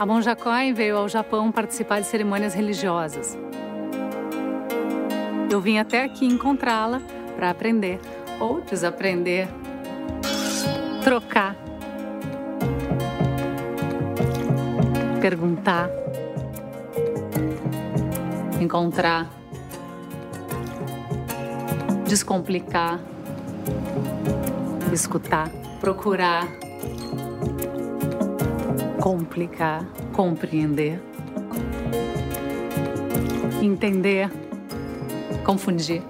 A monja Koi veio ao Japão participar de cerimônias religiosas. Eu vim até aqui encontrá-la para aprender ou desaprender, trocar, perguntar, encontrar, descomplicar, escutar, procurar complicar, compreender, entender, confundir.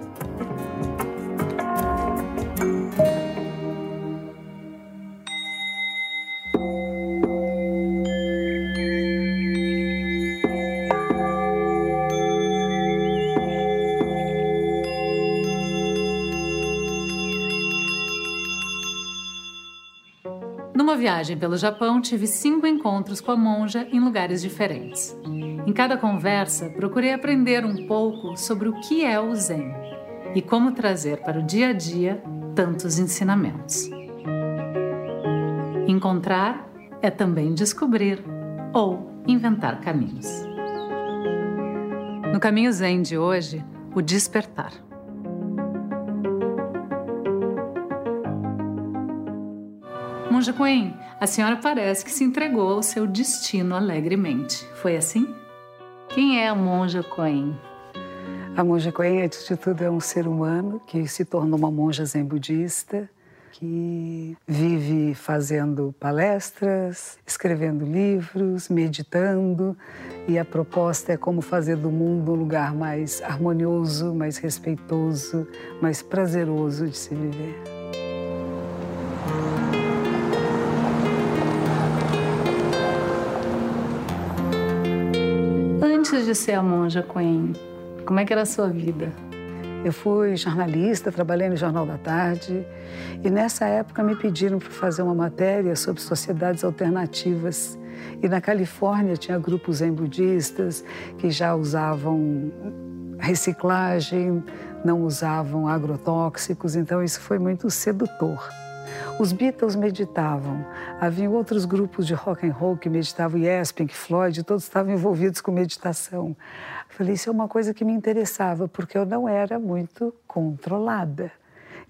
Viagem pelo Japão, tive cinco encontros com a monja em lugares diferentes. Em cada conversa, procurei aprender um pouco sobre o que é o Zen e como trazer para o dia a dia tantos ensinamentos. Encontrar é também descobrir ou inventar caminhos. No caminho Zen de hoje, o despertar. Monja Coen, a senhora parece que se entregou ao seu destino alegremente. Foi assim? Quem é a Monja Coen? A Monja Coen, antes de tudo, é um ser humano que se tornou uma monja zen budista, que vive fazendo palestras, escrevendo livros, meditando, e a proposta é como fazer do mundo um lugar mais harmonioso, mais respeitoso, mais prazeroso de se viver. Antes de ser a monja Coen, como é que era a sua vida? Eu fui jornalista, trabalhei no Jornal da Tarde e nessa época me pediram para fazer uma matéria sobre sociedades alternativas. E na Califórnia tinha grupos zen budistas que já usavam reciclagem, não usavam agrotóxicos, então isso foi muito sedutor. Os Beatles meditavam. Havia outros grupos de rock and roll que meditavam, Yes, Pink Floyd, todos estavam envolvidos com meditação. falei, isso é uma coisa que me interessava, porque eu não era muito controlada.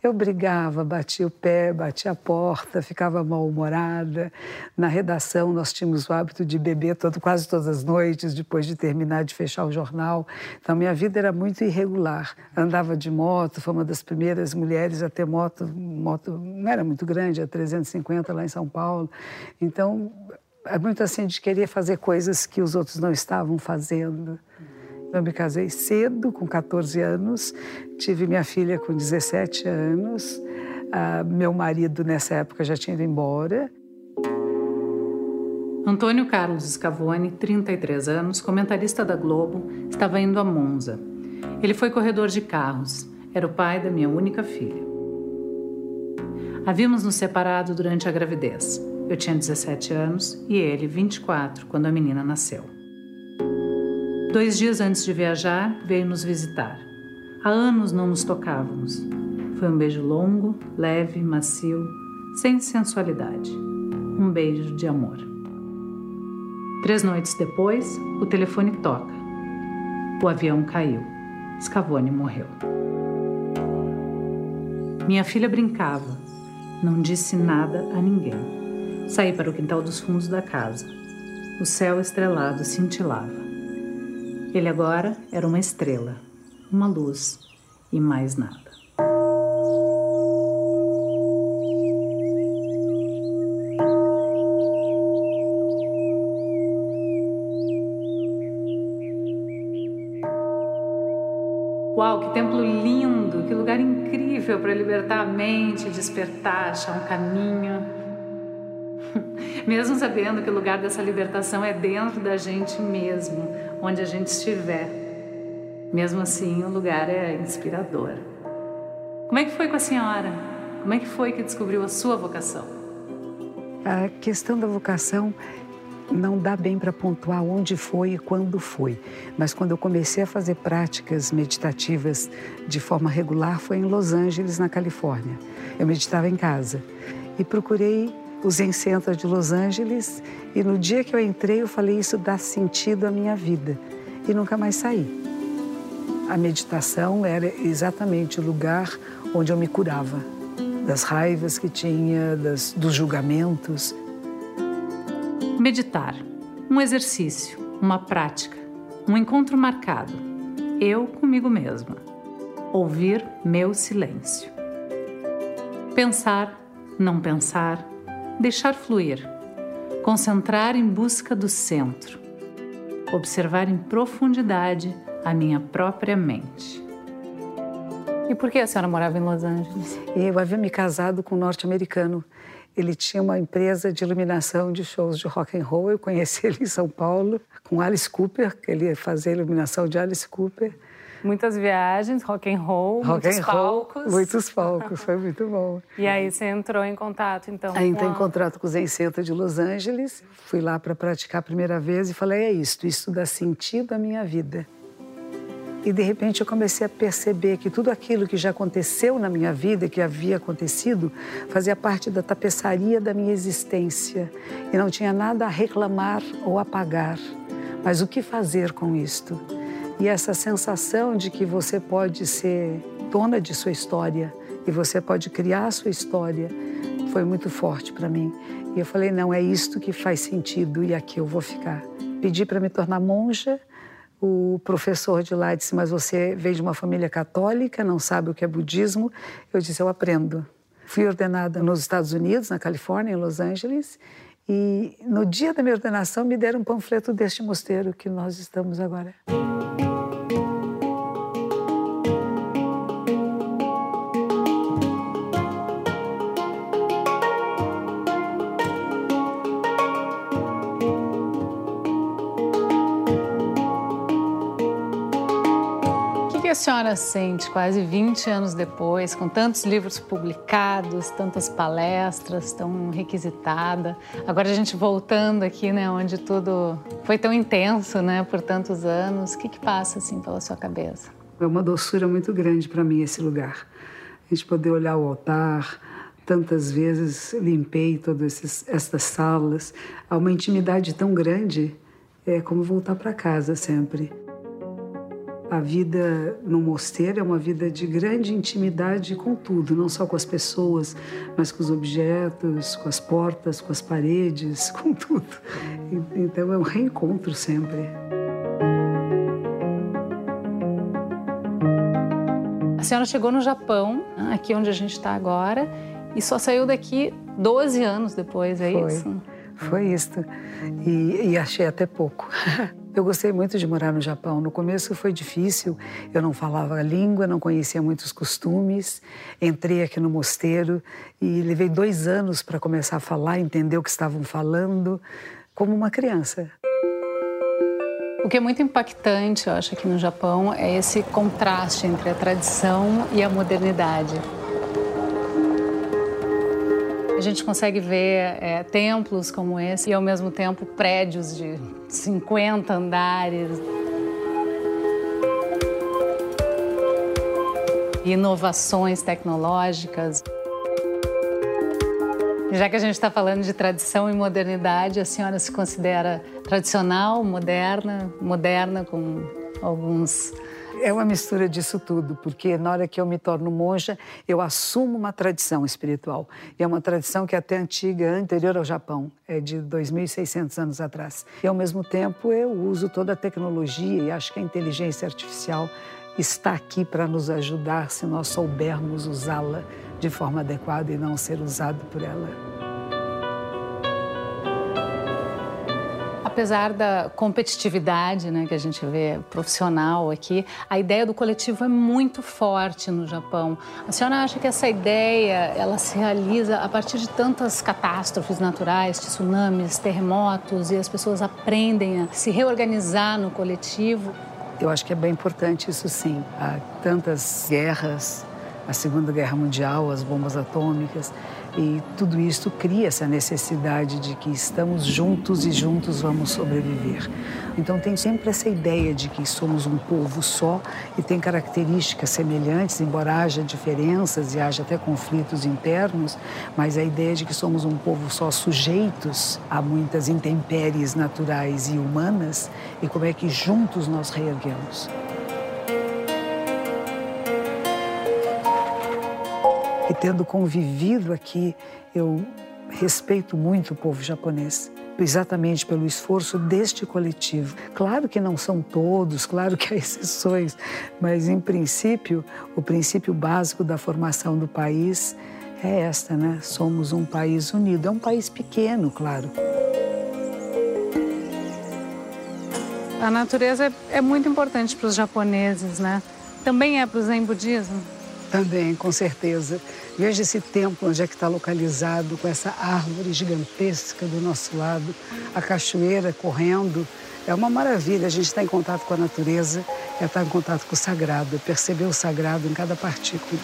Eu brigava, batia o pé, batia a porta, ficava mal-humorada. Na redação, nós tínhamos o hábito de beber todo, quase todas as noites, depois de terminar de fechar o jornal. Então, minha vida era muito irregular. Andava de moto, foi uma das primeiras mulheres a ter moto. Moto não era muito grande, a 350 lá em São Paulo. Então, é muito assim de querer fazer coisas que os outros não estavam fazendo. Eu me casei cedo, com 14 anos, tive minha filha com 17 anos. Ah, meu marido, nessa época, já tinha ido embora. Antônio Carlos Scavone, 33 anos, comentarista da Globo, estava indo a Monza. Ele foi corredor de carros. Era o pai da minha única filha. Havíamos nos separado durante a gravidez. Eu tinha 17 anos e ele 24 quando a menina nasceu. Dois dias antes de viajar, veio nos visitar. Há anos não nos tocávamos. Foi um beijo longo, leve, macio, sem sensualidade. Um beijo de amor. Três noites depois, o telefone toca. O avião caiu. Scavone morreu. Minha filha brincava. Não disse nada a ninguém. Saí para o quintal dos fundos da casa. O céu estrelado cintilava. Ele agora era uma estrela, uma luz e mais nada. Uau, que templo lindo, que lugar incrível para libertar a mente, despertar, achar um caminho. Mesmo sabendo que o lugar dessa libertação é dentro da gente mesmo, onde a gente estiver. Mesmo assim, o lugar é inspirador. Como é que foi com a senhora? Como é que foi que descobriu a sua vocação? A questão da vocação não dá bem para pontuar onde foi e quando foi, mas quando eu comecei a fazer práticas meditativas de forma regular foi em Los Angeles, na Califórnia. Eu meditava em casa e procurei o Zen Center de Los Angeles E no dia que eu entrei, eu falei: Isso dá sentido à minha vida. E nunca mais saí. A meditação era exatamente o lugar onde eu me curava das raivas que tinha, das, dos julgamentos. Meditar. Um exercício, uma prática, um encontro marcado. Eu comigo mesma. Ouvir meu silêncio. Pensar, não pensar, deixar fluir. Concentrar em busca do centro. Observar em profundidade a minha própria mente. E por que a senhora morava em Los Angeles? Eu havia me casado com um norte-americano. Ele tinha uma empresa de iluminação de shows de rock and roll. Eu conheci ele em São Paulo com Alice Cooper, que ele ia fazer a iluminação de Alice Cooper. Muitas viagens, rock and roll, rock muitos and palcos. Roll, muitos palcos, foi muito bom. E aí você entrou em contato, então? Aí entrei em contato com o Zen Center de Los Angeles. Fui lá para praticar a primeira vez e falei, é isto, isso dá sentido à minha vida. E de repente eu comecei a perceber que tudo aquilo que já aconteceu na minha vida, que havia acontecido, fazia parte da tapeçaria da minha existência e não tinha nada a reclamar ou apagar. Mas o que fazer com isto? E essa sensação de que você pode ser dona de sua história e você pode criar a sua história foi muito forte para mim. E eu falei: não, é isto que faz sentido e aqui eu vou ficar. Pedi para me tornar monja o professor de lá disse: Mas você veio de uma família católica, não sabe o que é budismo? Eu disse: Eu aprendo. Fui ordenada nos Estados Unidos, na Califórnia, em Los Angeles, e no dia da minha ordenação me deram um panfleto deste mosteiro que nós estamos agora. A senhora sente quase 20 anos depois, com tantos livros publicados, tantas palestras, tão requisitada? Agora a gente voltando aqui, né, onde tudo foi tão intenso, né, por tantos anos. O que, que passa assim pela sua cabeça? É uma doçura muito grande para mim esse lugar. A gente poder olhar o altar, tantas vezes limpei todas essas salas. Há uma intimidade tão grande, é como voltar para casa sempre. A vida no mosteiro é uma vida de grande intimidade com tudo, não só com as pessoas, mas com os objetos, com as portas, com as paredes, com tudo. Então é um reencontro sempre. A senhora chegou no Japão, aqui onde a gente está agora, e só saiu daqui 12 anos depois, é Foi. isso? Foi isso. E, e achei até pouco. Eu gostei muito de morar no Japão. No começo foi difícil, eu não falava a língua, não conhecia muitos costumes. Entrei aqui no mosteiro e levei dois anos para começar a falar, entender o que estavam falando, como uma criança. O que é muito impactante, eu acho, aqui no Japão é esse contraste entre a tradição e a modernidade. A gente consegue ver é, templos como esse e, ao mesmo tempo, prédios de 50 andares. Inovações tecnológicas. Já que a gente está falando de tradição e modernidade, a senhora se considera tradicional, moderna, moderna com alguns é uma mistura disso tudo, porque na hora que eu me torno monja, eu assumo uma tradição espiritual. E é uma tradição que é até antiga, anterior ao Japão, é de 2.600 anos atrás. E ao mesmo tempo eu uso toda a tecnologia e acho que a inteligência artificial está aqui para nos ajudar se nós soubermos usá-la de forma adequada e não ser usado por ela. Apesar da competitividade né, que a gente vê profissional aqui, a ideia do coletivo é muito forte no Japão. A senhora acha que essa ideia ela se realiza a partir de tantas catástrofes naturais, tsunamis, terremotos, e as pessoas aprendem a se reorganizar no coletivo? Eu acho que é bem importante isso sim. Há tantas guerras, a Segunda Guerra Mundial, as bombas atômicas. E tudo isso cria essa necessidade de que estamos juntos e juntos vamos sobreviver. Então tem sempre essa ideia de que somos um povo só e tem características semelhantes, embora haja diferenças e haja até conflitos internos, mas a ideia de que somos um povo só sujeitos a muitas intempéries naturais e humanas e como é que juntos nós reerguemos. E tendo convivido aqui, eu respeito muito o povo japonês exatamente pelo esforço deste coletivo. Claro que não são todos, claro que há exceções, mas em princípio, o princípio básico da formação do país é esta, né? Somos um país unido. É um país pequeno, claro. A natureza é, é muito importante para os japoneses, né? Também é para o Zen budismo? Também, com certeza. Veja esse templo onde é que está localizado, com essa árvore gigantesca do nosso lado, a cachoeira correndo. É uma maravilha, a gente está em contato com a natureza, é estar em contato com o sagrado, perceber o sagrado em cada partícula.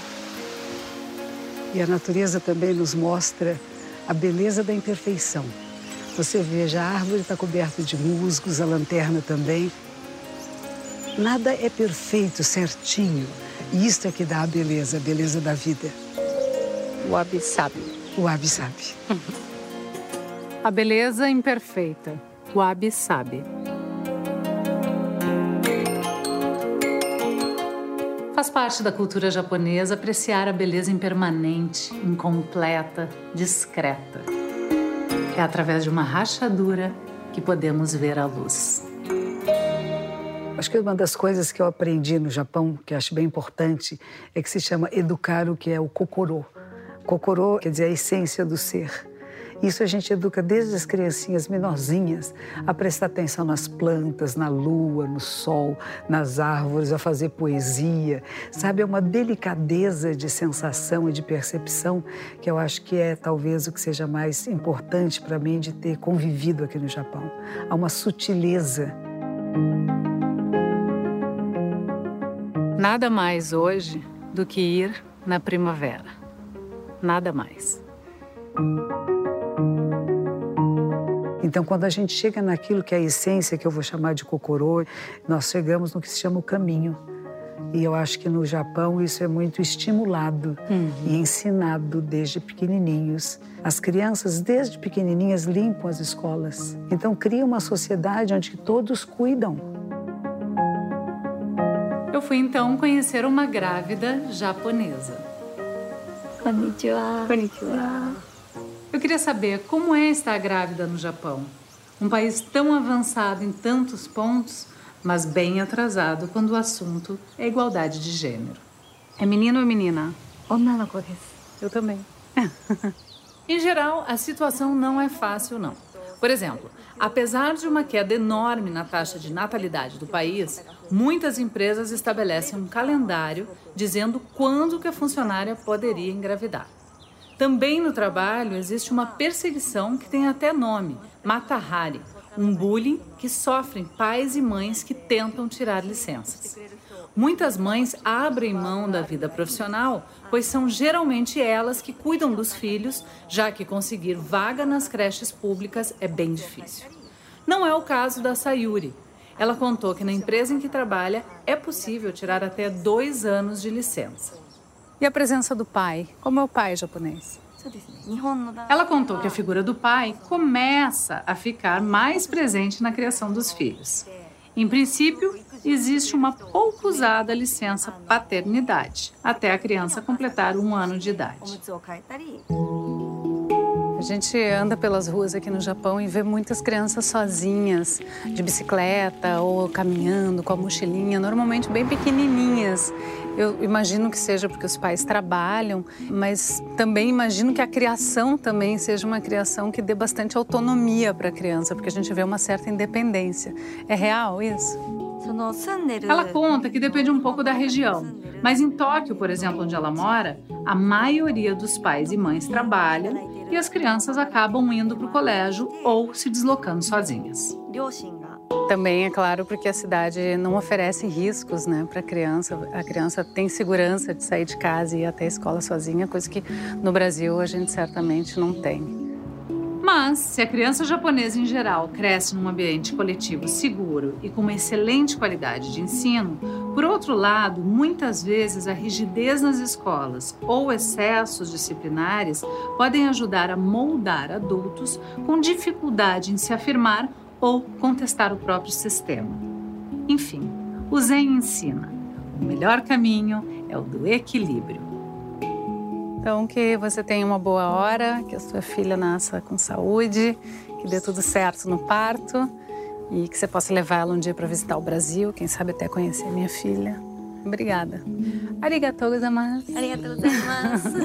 E a natureza também nos mostra a beleza da imperfeição. Você veja, a árvore está coberta de musgos, a lanterna também. Nada é perfeito, certinho. E isto é que dá a beleza, a beleza da vida. Wabi-sabi. Wabi-sabi. A beleza imperfeita. Wabi-sabi. Faz parte da cultura japonesa apreciar a beleza impermanente, incompleta, discreta. É através de uma rachadura que podemos ver a luz. Acho que uma das coisas que eu aprendi no Japão, que acho bem importante, é que se chama educar o que é o kokoro. Kokoro quer dizer a essência do ser. Isso a gente educa desde as criancinhas menorzinhas a prestar atenção nas plantas, na lua, no sol, nas árvores, a fazer poesia. Sabe, é uma delicadeza de sensação e de percepção que eu acho que é talvez o que seja mais importante para mim de ter convivido aqui no Japão. Há uma sutileza. Nada mais hoje do que ir na primavera. Nada mais. Então, quando a gente chega naquilo que é a essência, que eu vou chamar de cocorô, nós chegamos no que se chama o caminho. E eu acho que no Japão isso é muito estimulado uhum. e ensinado desde pequenininhos. As crianças, desde pequenininhas, limpam as escolas. Então, cria uma sociedade onde todos cuidam eu fui então conhecer uma grávida japonesa. Konnichiwa. Konnichiwa. Eu queria saber como é estar grávida no Japão. Um país tão avançado em tantos pontos, mas bem atrasado quando o assunto é igualdade de gênero. É menino ou menina? Eu também. em geral, a situação não é fácil, não. Por exemplo, apesar de uma queda enorme na taxa de natalidade do país, muitas empresas estabelecem um calendário dizendo quando que a funcionária poderia engravidar. Também no trabalho existe uma perseguição que tem até nome, Matahari, um bullying que sofrem pais e mães que tentam tirar licenças. Muitas mães abrem mão da vida profissional, pois são geralmente elas que cuidam dos filhos, já que conseguir vaga nas creches públicas é bem difícil. Não é o caso da Sayuri. Ela contou que na empresa em que trabalha é possível tirar até dois anos de licença. E a presença do pai? Como é o pai japonês? Ela contou que a figura do pai começa a ficar mais presente na criação dos filhos. Em princípio, existe uma pouco usada licença paternidade, até a criança completar um ano de idade. A gente anda pelas ruas aqui no Japão e vê muitas crianças sozinhas, de bicicleta ou caminhando com a mochilinha, normalmente bem pequenininhas. Eu imagino que seja porque os pais trabalham, mas também imagino que a criação também seja uma criação que dê bastante autonomia para a criança, porque a gente vê uma certa independência. É real isso? Ela conta que depende um pouco da região, mas em Tóquio, por exemplo, onde ela mora, a maioria dos pais e mães trabalham e as crianças acabam indo para o colégio ou se deslocando sozinhas. Também é claro porque a cidade não oferece riscos, né, para a criança. A criança tem segurança de sair de casa e ir até a escola sozinha, coisa que no Brasil a gente certamente não tem. Mas, se a criança japonesa em geral cresce num ambiente coletivo seguro e com uma excelente qualidade de ensino, por outro lado, muitas vezes a rigidez nas escolas ou excessos disciplinares podem ajudar a moldar adultos com dificuldade em se afirmar ou contestar o próprio sistema. Enfim, o Zen ensina: o melhor caminho é o do equilíbrio. Então, que você tenha uma boa hora, que a sua filha nasça com saúde, que dê tudo certo no parto e que você possa levá-la um dia para visitar o Brasil, quem sabe até conhecer minha filha. Obrigada. Arigatou gozaimasu. Arigatou gozaimasu.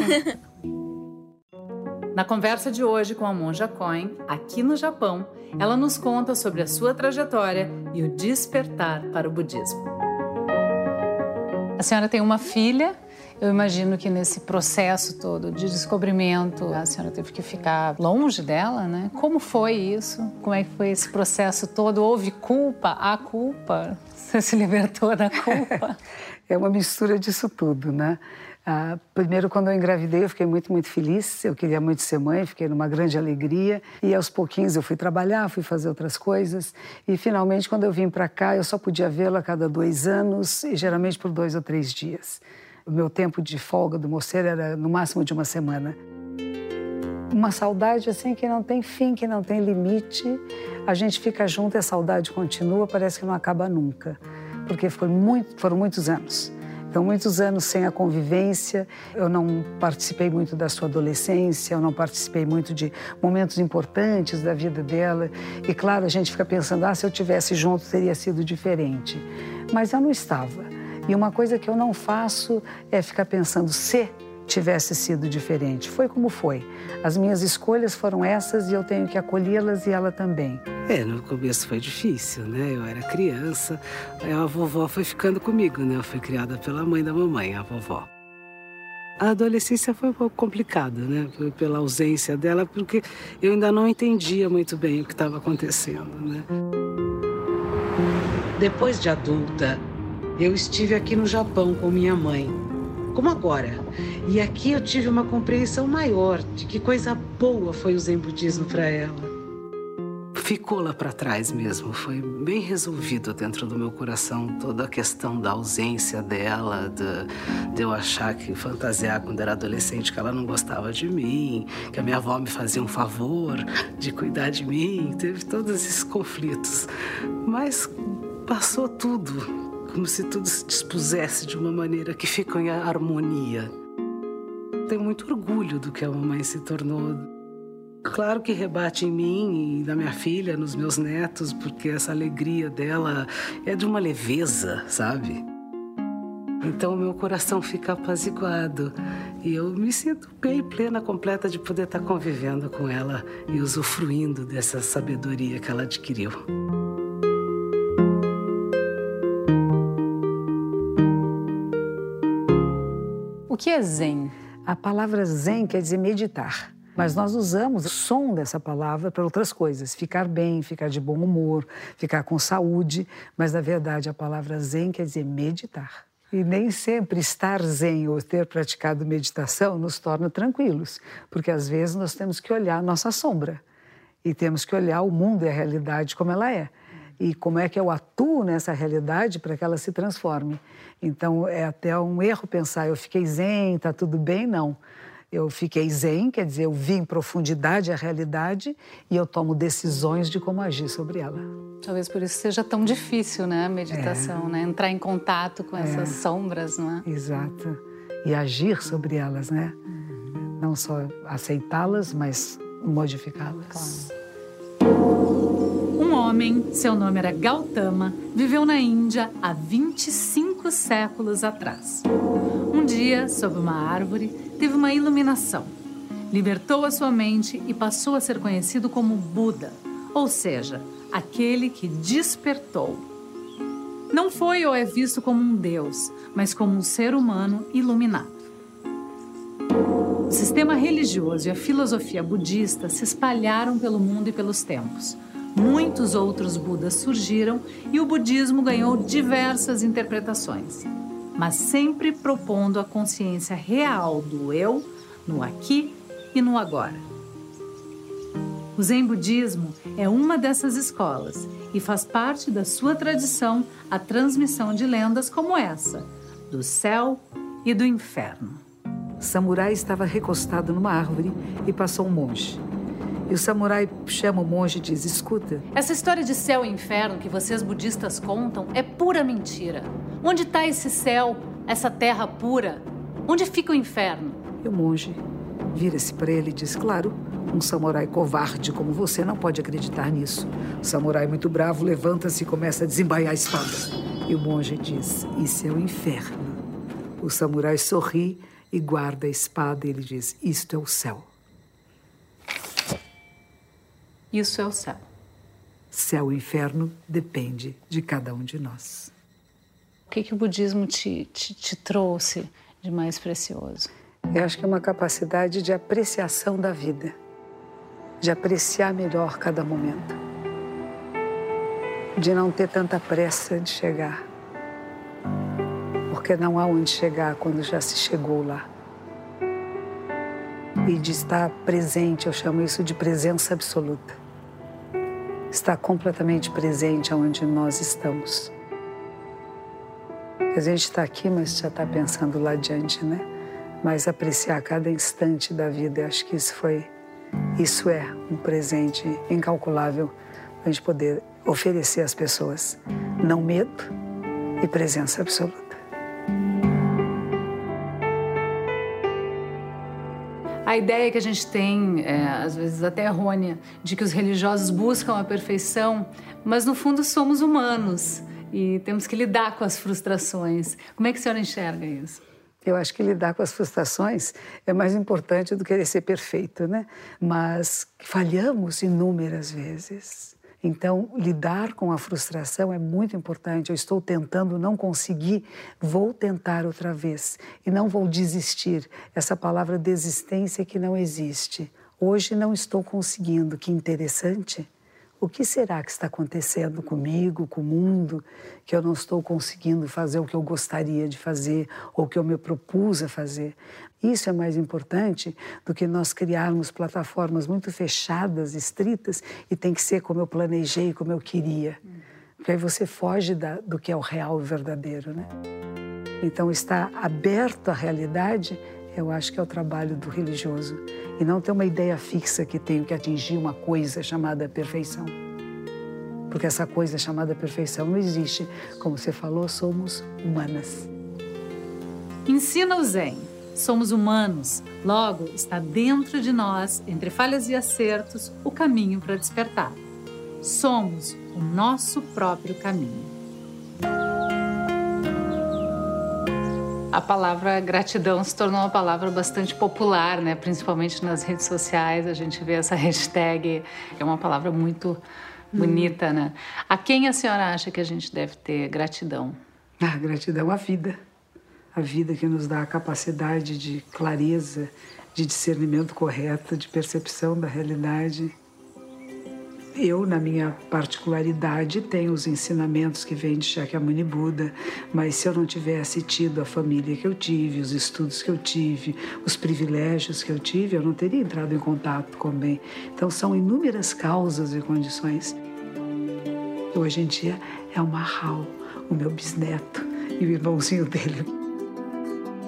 Na conversa de hoje com a Monja Coin, aqui no Japão, ela nos conta sobre a sua trajetória e o despertar para o budismo. A senhora tem uma filha. Eu imagino que nesse processo todo de descobrimento, a senhora teve que ficar longe dela, né? Como foi isso? Como é que foi esse processo todo? Houve culpa? Há culpa? Você se libertou da culpa? é uma mistura disso tudo, né? Ah, primeiro, quando eu engravidei, eu fiquei muito, muito feliz. Eu queria muito ser mãe, fiquei numa grande alegria. E aos pouquinhos eu fui trabalhar, fui fazer outras coisas. E finalmente, quando eu vim para cá, eu só podia vê-la a cada dois anos e geralmente por dois ou três dias. O meu tempo de folga do moceiro era no máximo de uma semana. Uma saudade assim que não tem fim, que não tem limite. A gente fica junto e a saudade continua, parece que não acaba nunca. Porque foi muito, foram muitos anos. Então, muitos anos sem a convivência, eu não participei muito da sua adolescência, eu não participei muito de momentos importantes da vida dela. E, claro, a gente fica pensando, ah, se eu tivesse junto teria sido diferente. Mas eu não estava. E uma coisa que eu não faço é ficar pensando se tivesse sido diferente. Foi como foi. As minhas escolhas foram essas e eu tenho que acolhê-las e ela também. É, no começo foi difícil, né? Eu era criança, aí a vovó foi ficando comigo, né? Eu fui criada pela mãe da mamãe, a vovó. A adolescência foi um pouco complicada, né? Pela ausência dela, porque eu ainda não entendia muito bem o que estava acontecendo, né? Depois de adulta, eu estive aqui no Japão com minha mãe como agora. E aqui eu tive uma compreensão maior de que coisa boa foi o Zen budismo para ela. Ficou lá para trás mesmo, foi bem resolvido dentro do meu coração toda a questão da ausência dela, de, de eu achar que fantasiar quando era adolescente que ela não gostava de mim, que a minha avó me fazia um favor de cuidar de mim, teve todos esses conflitos. Mas passou tudo, como se tudo se dispusesse de uma maneira que ficou em harmonia. Tenho muito orgulho do que a mamãe se tornou. Claro que rebate em mim e na minha filha, nos meus netos, porque essa alegria dela é de uma leveza, sabe? Então meu coração fica apaziguado e eu me sinto bem plena, completa de poder estar convivendo com ela e usufruindo dessa sabedoria que ela adquiriu. Que é Zen? A palavra Zen quer dizer meditar. Mas nós usamos o som dessa palavra para outras coisas, ficar bem, ficar de bom humor, ficar com saúde, mas na verdade a palavra zen quer dizer meditar. E nem sempre estar zen ou ter praticado meditação nos torna tranquilos, porque às vezes nós temos que olhar nossa sombra e temos que olhar o mundo e a realidade como ela é e como é que eu atuo nessa realidade para que ela se transforme. Então é até um erro pensar eu fiquei zen, está tudo bem, não. Eu fiquei zen, quer dizer, eu vi em profundidade a realidade e eu tomo decisões de como agir sobre ela. Talvez por isso seja tão difícil, né, a meditação, é. né? Entrar em contato com essas é. sombras, não é? Exato. E agir sobre elas, né? Uhum. Não só aceitá-las, mas modificá-las. Claro homem, seu nome era Gautama, viveu na Índia há 25 séculos atrás. Um dia, sob uma árvore, teve uma iluminação. Libertou a sua mente e passou a ser conhecido como Buda, ou seja, aquele que despertou. Não foi ou é visto como um deus, mas como um ser humano iluminado. O sistema religioso e a filosofia budista se espalharam pelo mundo e pelos tempos. Muitos outros Budas surgiram e o budismo ganhou diversas interpretações, mas sempre propondo a consciência real do eu no aqui e no agora. O Zen Budismo é uma dessas escolas e faz parte da sua tradição a transmissão de lendas como essa, do céu e do inferno. Samurai estava recostado numa árvore e passou um monge. E o samurai chama o monge e diz: Escuta. Essa história de céu e inferno que vocês budistas contam é pura mentira. Onde está esse céu, essa terra pura? Onde fica o inferno? E o monge vira-se para ele e diz: Claro, um samurai covarde como você não pode acreditar nisso. O samurai, muito bravo, levanta-se e começa a desembaiar a espada. E o monge diz: Isso é o inferno. O samurai sorri e guarda a espada e ele diz: Isto é o céu. Isso é o céu. Céu e inferno depende de cada um de nós. O que, que o budismo te, te, te trouxe de mais precioso? Eu acho que é uma capacidade de apreciação da vida, de apreciar melhor cada momento, de não ter tanta pressa de chegar, porque não há onde chegar quando já se chegou lá. E de estar presente, eu chamo isso de presença absoluta está completamente presente onde nós estamos. A gente está aqui, mas já está pensando lá adiante, né? Mas apreciar cada instante da vida, eu acho que isso foi, isso é um presente incalculável para a gente poder oferecer às pessoas. Não medo e presença absoluta. A ideia que a gente tem, é, às vezes até errônea, de que os religiosos buscam a perfeição, mas no fundo somos humanos e temos que lidar com as frustrações. Como é que a senhora enxerga isso? Eu acho que lidar com as frustrações é mais importante do que querer ser perfeito, né? Mas falhamos inúmeras vezes. Então, lidar com a frustração é muito importante. Eu estou tentando, não consegui, vou tentar outra vez e não vou desistir. Essa palavra desistência que não existe. Hoje não estou conseguindo. Que interessante. O que será que está acontecendo comigo, com o mundo, que eu não estou conseguindo fazer o que eu gostaria de fazer ou que eu me propus a fazer? Isso é mais importante do que nós criarmos plataformas muito fechadas, estritas, e tem que ser como eu planejei, como eu queria. Porque aí você foge da, do que é o real e verdadeiro, né? Então, estar aberto à realidade, eu acho que é o trabalho do religioso. E não ter uma ideia fixa que tenho que atingir uma coisa chamada perfeição. Porque essa coisa chamada perfeição não existe. Como você falou, somos humanas. Ensina o Zen Somos humanos, logo está dentro de nós, entre falhas e acertos, o caminho para despertar. Somos o nosso próprio caminho. A palavra gratidão se tornou uma palavra bastante popular, né? principalmente nas redes sociais. A gente vê essa hashtag, é uma palavra muito bonita. Hum. Né? A quem a senhora acha que a gente deve ter gratidão? Ah, gratidão à vida a vida que nos dá a capacidade de clareza, de discernimento correto, de percepção da realidade. Eu, na minha particularidade, tenho os ensinamentos que vêm de Shakyamuni Buda, mas se eu não tivesse tido a família que eu tive, os estudos que eu tive, os privilégios que eu tive, eu não teria entrado em contato com o bem. Então, são inúmeras causas e condições. Hoje em dia é o Mahal, o meu bisneto e o irmãozinho dele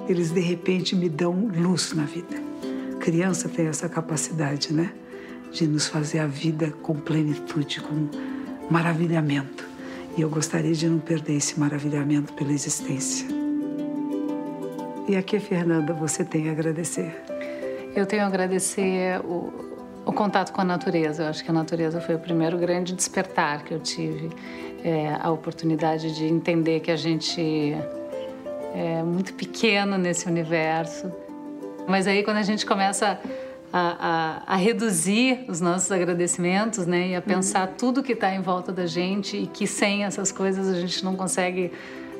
eles de repente me dão luz na vida. criança tem essa capacidade, né? De nos fazer a vida com plenitude, com maravilhamento. E eu gostaria de não perder esse maravilhamento pela existência. E aqui, Fernanda, você tem a agradecer. Eu tenho a agradecer o, o contato com a natureza. Eu acho que a natureza foi o primeiro grande despertar que eu tive. É, a oportunidade de entender que a gente é muito pequeno nesse universo. Mas aí quando a gente começa a, a, a reduzir os nossos agradecimentos, né, e a pensar uhum. tudo que está em volta da gente e que sem essas coisas a gente não consegue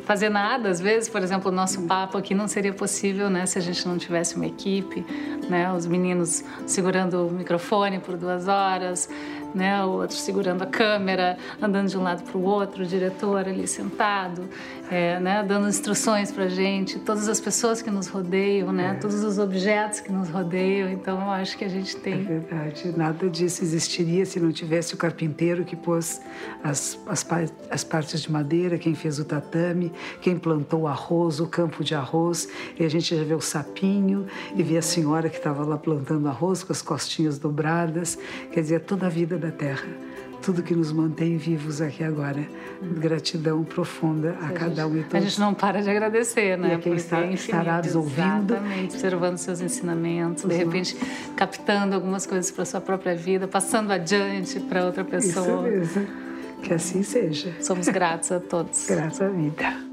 fazer nada, às vezes, por exemplo, o nosso papo aqui não seria possível, né, se a gente não tivesse uma equipe, né, os meninos segurando o microfone por duas horas, né? O outro segurando a câmera, andando de um lado para o outro, o diretor ali sentado, é, né? Dando instruções para gente, todas as pessoas que nos rodeiam, né? É. Todos os objetos que nos rodeiam. Então, eu acho que a gente tem. É verdade. Nada disso existiria se não tivesse o carpinteiro que pôs as, as, as partes de madeira, quem fez o tatame, quem plantou arroz, o campo de arroz. E a gente já vê o sapinho e vê a senhora que estava lá plantando arroz com as costinhas dobradas. Quer dizer, toda a vida da terra, tudo que nos mantém vivos aqui agora. Gratidão profunda a, a cada gente, um e todos. A gente não para de agradecer, né? E a quem está, é estará nos ouvindo. Exatamente, observando seus ensinamentos, de repente captando algumas coisas para sua própria vida, passando adiante para outra pessoa. Isso mesmo. Que assim seja. Somos gratos a todos. Graças à vida.